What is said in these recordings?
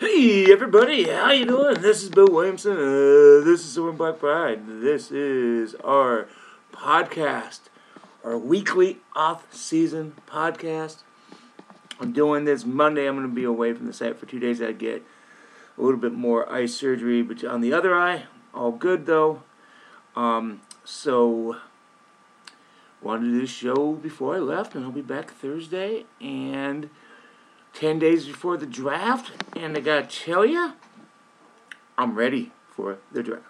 Hey everybody, how you doing? This is Bill Williamson. Uh, this is Silver Black Pride. This is our podcast, our weekly off-season podcast. I'm doing this Monday. I'm going to be away from the site for two days. I get a little bit more eye surgery, but on the other eye, all good though. Um, so wanted to do this show before I left, and I'll be back Thursday and 10 days before the draft, and I gotta tell you, I'm ready for the draft.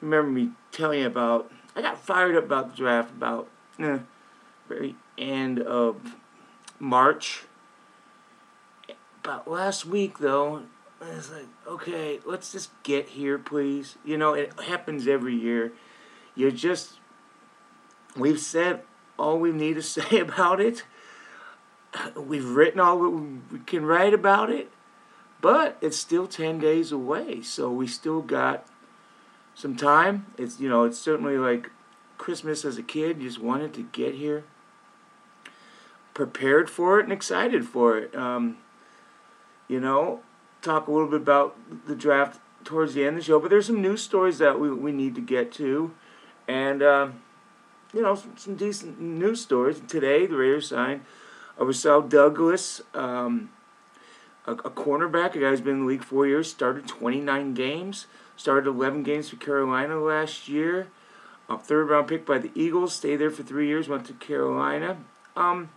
Remember me telling you about, I got fired up about the draft about eh, very end of March. About last week, though, I was like, okay, let's just get here, please. You know, it happens every year. You're just, we've said all we need to say about it we've written all we can write about it, but it's still 10 days away. So we still got some time. It's, you know, it's certainly like Christmas as a kid, just wanted to get here, prepared for it, and excited for it. Um, you know, talk a little bit about the draft towards the end of the show, but there's some news stories that we, we need to get to. And, uh, you know, some, some decent news stories. Today, the Raiders signed Rasul Douglas, um, a, a, cornerback, a guy who's been in the league four years, started 29 games, started 11 games for Carolina last year. A third round pick by the Eagles, stayed there for three years, went to Carolina. Um,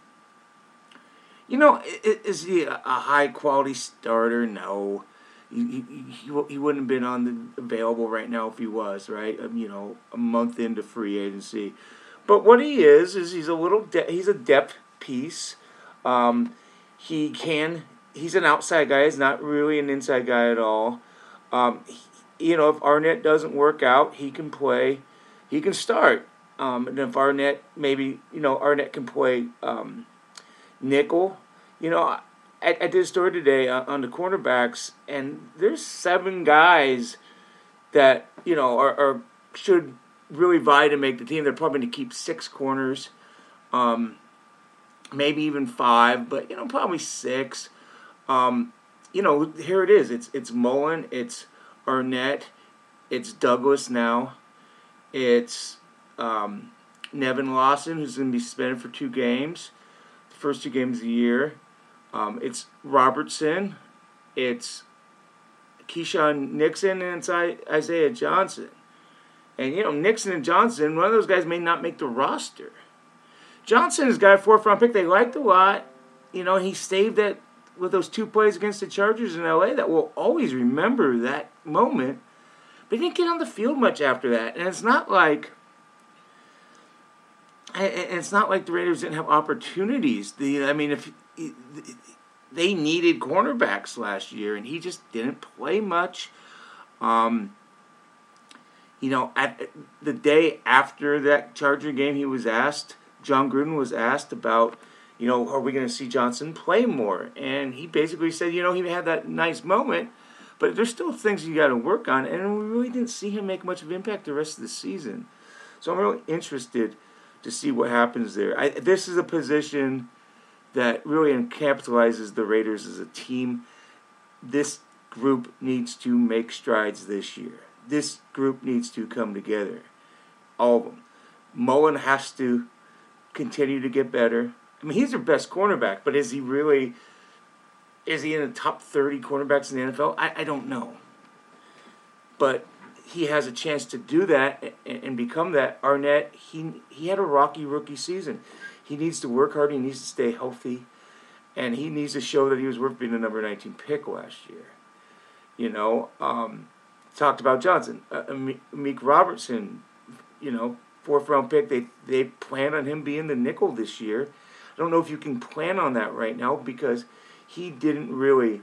you know, is he a high quality starter? No. He, he, he, he wouldn't have been on the available right now if he was, right? Um, you know, a month into free agency. But what he is, is he's a little, de- he's a depth piece. Um, he can. He's an outside guy. He's not really an inside guy at all. Um, he, you know, if Arnette doesn't work out, he can play. He can start. Um, and if Arnette maybe you know, Arnette can play um, nickel. You know, I, I did a story today on the cornerbacks, and there's seven guys that you know are, are should really vie to make the team. They're probably going to keep six corners. Um, maybe even five, but you know probably six. Um, you know, here it is. It's it's Mullen, it's Arnette, it's Douglas now, it's um, Nevin Lawson who's going to be suspended for two games, the first two games of the year. Um, it's Robertson, it's Keisean Nixon, and it's Isaiah Johnson. And you know, Nixon and Johnson, one of those guys may not make the roster. Johnson has got a fourth round pick they liked a lot. You know, he saved it with those two plays against the Chargers in LA that we'll always remember that moment. But he didn't get on the field much after that. And it's not like it's not like the Raiders didn't have opportunities. The I mean, if they needed cornerbacks last year, and he just didn't play much. Um, you know, at the day after that Charger game, he was asked Jon Gruden was asked about, you know, are we going to see Johnson play more? And he basically said, you know, he had that nice moment, but there's still things you got to work on. And we really didn't see him make much of an impact the rest of the season. So I'm really interested to see what happens there. I, this is a position that really encapsulizes the Raiders as a team. This group needs to make strides this year. This group needs to come together. All of them. Mullen has to continue to get better. I mean, he's their best cornerback, but is he really? Is he in the top thirty cornerbacks in the NFL? I, I don't know. But he has a chance to do that and, and become that. Arnette, he he had a rocky rookie season. He needs to work hard. He needs to stay healthy, and he needs to show that he was worth being the number nineteen pick last year. You know, um, talked about Johnson, uh, Meek Robertson. You know, fourth round pick. They they plan on him being the nickel this year. I don't know if you can plan on that right now because he didn't really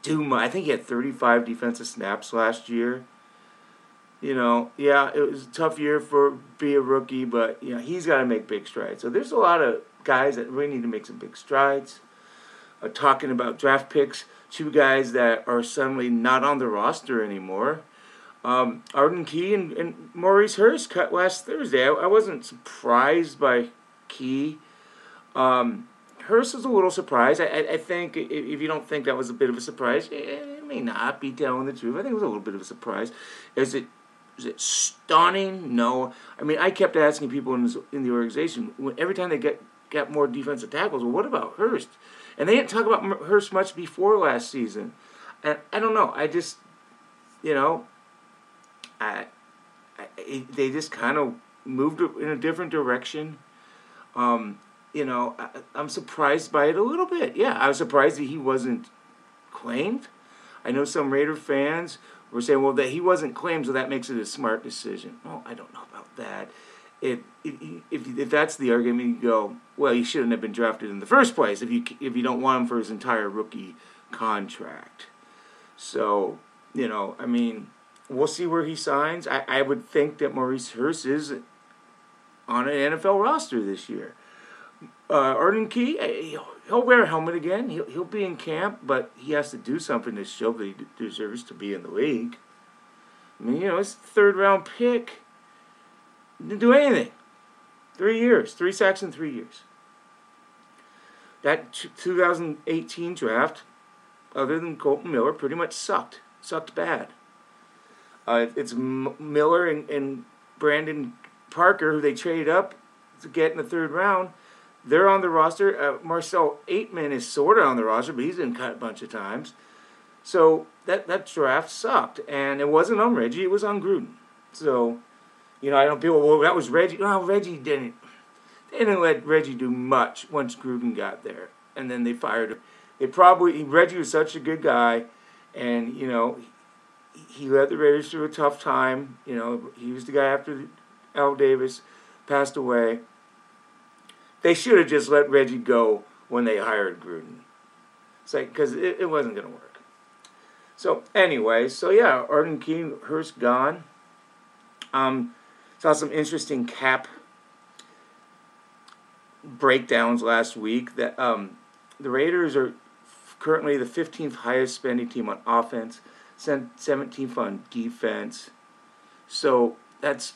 do much. I think he had 35 defensive snaps last year. You know, yeah, it was a tough year for be a rookie, but you know he's got to make big strides. So there's a lot of guys that really need to make some big strides. Uh, talking about draft picks, two guys that are suddenly not on the roster anymore. Um, Arden Key and, and, Maurice Hurst cut last Thursday. I, I wasn't surprised by Key. Um, Hurst is a little surprised. I, I, I think if, if you don't think that was a bit of a surprise, it may not be telling the truth. I think it was a little bit of a surprise. Is it is it stunning? No. I mean, I kept asking people in, in the organization every time they get got more defensive tackles. Well, what about Hurst? And they didn't talk about Hurst much before last season. And I don't know. I just, you know, I, I they just kind of moved in a different direction. Um, you know, I, I'm surprised by it a little bit. Yeah, I was surprised that he wasn't claimed. I know some Raider fans were saying, well, that he wasn't claimed, so that makes it a smart decision. Well, I don't know about that. If, if, if, that's the argument, you go, well, he shouldn't have been drafted in the first place if you, if you don't want him for his entire rookie contract. So, you know, I mean, we'll see where he signs. I, I would think that Maurice Hurst is on an NFL roster this year. Uh, Arden Key, eh, he'll wear a helmet again. He'll, he'll be in camp, but he has to do something to show that he deserves to be in the league. I mean, you know, it's third round pick didn't do anything. Three years, three sacks in three years. That 2018 draft, other than Kolton Miller, pretty much sucked. Sucked bad. Uh, it's M- Miller and, and Brandon Parker, who they traded up to get in the third round they're on the roster. Uh, Marcell Ateman is sort of on the roster, but he's been cut a bunch of times. So that that draft sucked, and it wasn't on Reggie; it was on Gruden. So, you know, I don't feel well. That was Reggie. No, Reggie didn't. They didn't let Reggie do much once Gruden got there, and then they fired him. They probably Reggie was such a good guy, and you know, he led the Raiders through a tough time. You know, he was the guy after Al Davis passed away they should have just let Reggie go when they hired Gruden. It's like, because it, it wasn't going to work. So, anyway, so yeah, Arden Key, Hurst gone. Um, saw some interesting cap breakdowns last week that um, the Raiders are currently the 15th highest spending team on offense, 17th on defense. So that's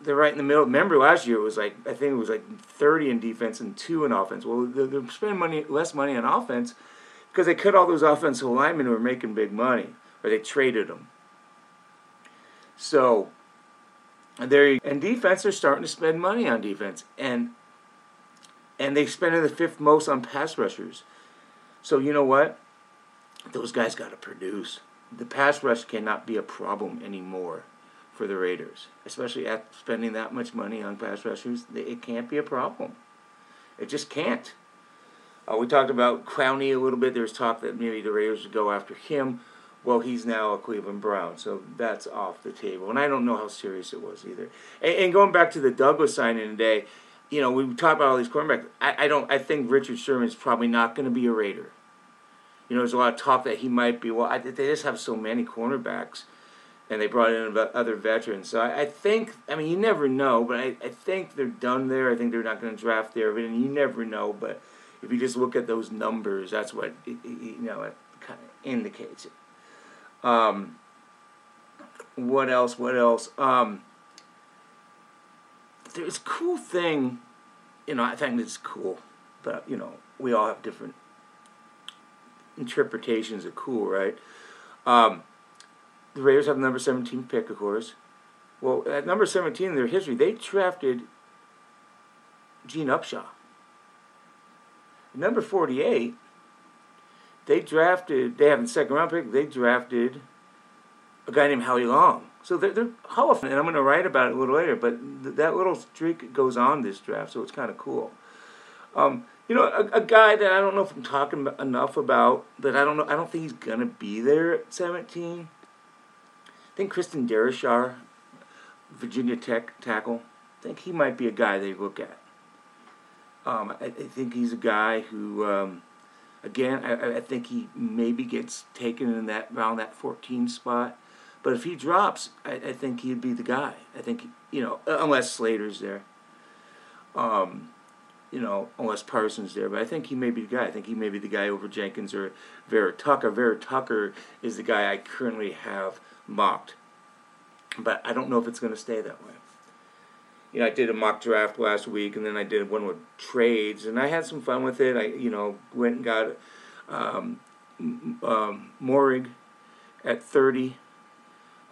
they're right in the middle. Remember last year it was like I think it was like 30 in defense and two in offense. Well, they're, they're spending money less money on offense because they cut all those offensive linemen who were making big money, or they traded them. So there and defense they're starting to spend money on defense and and they spend the fifth most on pass rushers. So you know what? Those guys got to produce. The pass rush cannot be a problem anymore for the Raiders, especially at spending that much money on pass rushers. It can't be a problem. It just can't. Uh, we talked about Clowney a little bit. There's talk that maybe the Raiders would go after him. Well, he's now a Cleveland Brown, so that's off the table. And I don't know how serious it was either. And, and going back to the Douglas signing today, you know, we talked about all these cornerbacks. I, I don't. I think Richard Sherman's probably not going to be a Raider. You know, there's a lot of talk that he might be. Well, I, they just have so many cornerbacks and they brought in other veterans. So I, I, think, I mean, you never know, but I, I think they're done there. I think they're not going to draft there, and you never know. But if you just look at those numbers, that's what it, you know it kind of indicates it. Um, what else? What else? Um, there's a cool thing, you know. I think it's cool, but you know, we all have different interpretations are cool, right? Um, the Raiders have number 17 pick, of course. Well, at number 17 in their history, they drafted Gene Upshaw. At number 48, they drafted, they have the second round pick, they drafted a guy named Howie Long. So they're, they're and I'm going to write about it a little later, but th- that little streak goes on this draft, so it's kind of cool. Um, you know, a, a, guy that I don't know if I'm talking enough about, that I don't know, I don't think he's to be there at 17 I think Christian Darrisaw, Virginia Tech tackle, I think he might be a guy they look at. Um, I, I, think he's a guy who, um, again, I, I, think he maybe gets taken in that around that 14 spot. But if he drops, I, I think he'd be the guy. I think you know, unless Slater's there, um, you know, unless Parsons there. But I think he may be the guy. I think he may be the guy over Jenkins or Vera Tucker. Vera Tucker is the guy I currently have mocked. But I don't know if it's going to stay that way. you know, I did a mock draft last week, and then I did one with trades, and I had some fun with it. I, you know, went and got um, um, Moehrig at 30,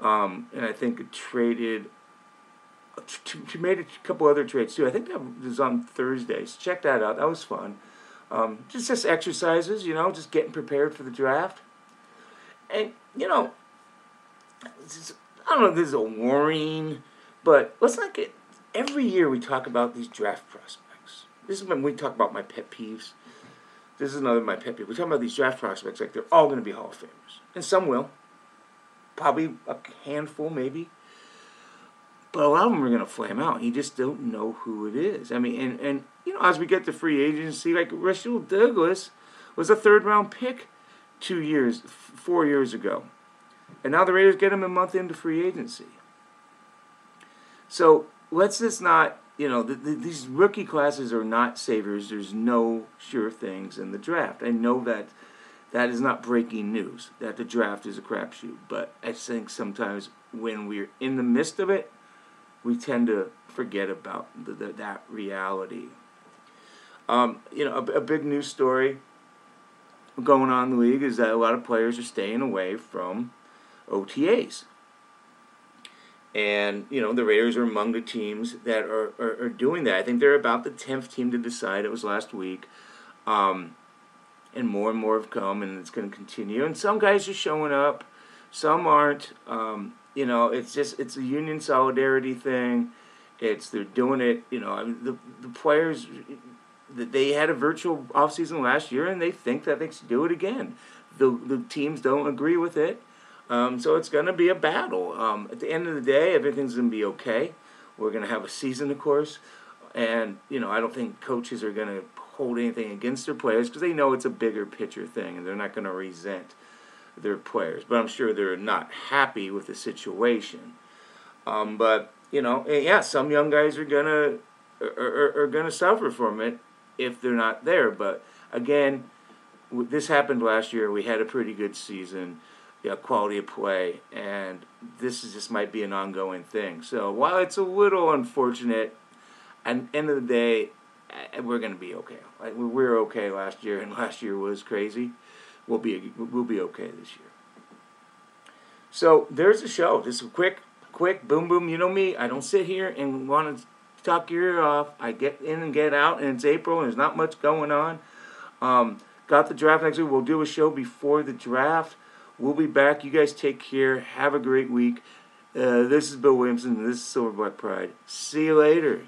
um, and I think traded. She made a couple other trades too. I think that was on Thursdays. Check that out. That was fun. Um, just just exercises, you know, just getting prepared for the draft. And you know, I don't know if this is a worrying, but let's not get every year we talk about these draft prospects. This is when we talk about my pet peeves. This is another my pet peeve. We talk about these draft prospects like they're all going to be Hall of Famers, and some will. Probably a handful, maybe. But a lot of them are going to flame out. You just don't know who it is. I mean, and, and you know, as we get to free agency, like Rasul Douglas was a third round pick two years, four years ago. And now the Raiders get him a month into free agency. So let's just not, you know, the, the, these rookie classes are not saviors. There's no sure things in the draft. I know that that is not breaking news, that the draft is a crapshoot. But I think sometimes when we're in the midst of it, we tend to forget about the, the, that reality. Um, you know, a, a big news story going on in the league is that a lot of players are staying away from OTAs. And, you know, the Raiders are among the teams that are, are, are doing that. I think they're about the 10th team to decide. It was last week. Um, and more and more have come, and it's going to continue. And some guys are showing up, some aren't. Um, you know, it's just, it's a union solidarity thing. It's, they're doing it, you know, I mean, the, the players, they had a virtual offseason last year, and they think that they should do it again. The, the teams don't agree with it um, so it's going to be a battle. Um, at the end of the day, everything's going to be okay. We're going to have a season, of course, and you know I don't think coaches are going to hold anything against their players because they know it's a bigger picture thing, and they're not going to resent their players. But I'm sure they're not happy with the situation. Um, but you know, eh, yeah, some young guys are gonna are, are, are gonna suffer from it if they're not there. But again, this happened last year. We had a pretty good season quality of play, and this is just might be an ongoing thing. So while it's a little unfortunate, at the end of the day, eh, we're going to be okay. We were okay last year, and last year was crazy. We'll be we'll be okay this year. So there's the show. This is quick, quick, boom, boom. You know me. I don't sit here and want to talk your ear off. I get in and get out, and it's April, and there's not much going on. Um, got the draft next week. We'll do a show before the draft. We'll be back. You guys take care. Have a great week. Uh, this is Bill Williamson. This is Silver Black Pride. See you later.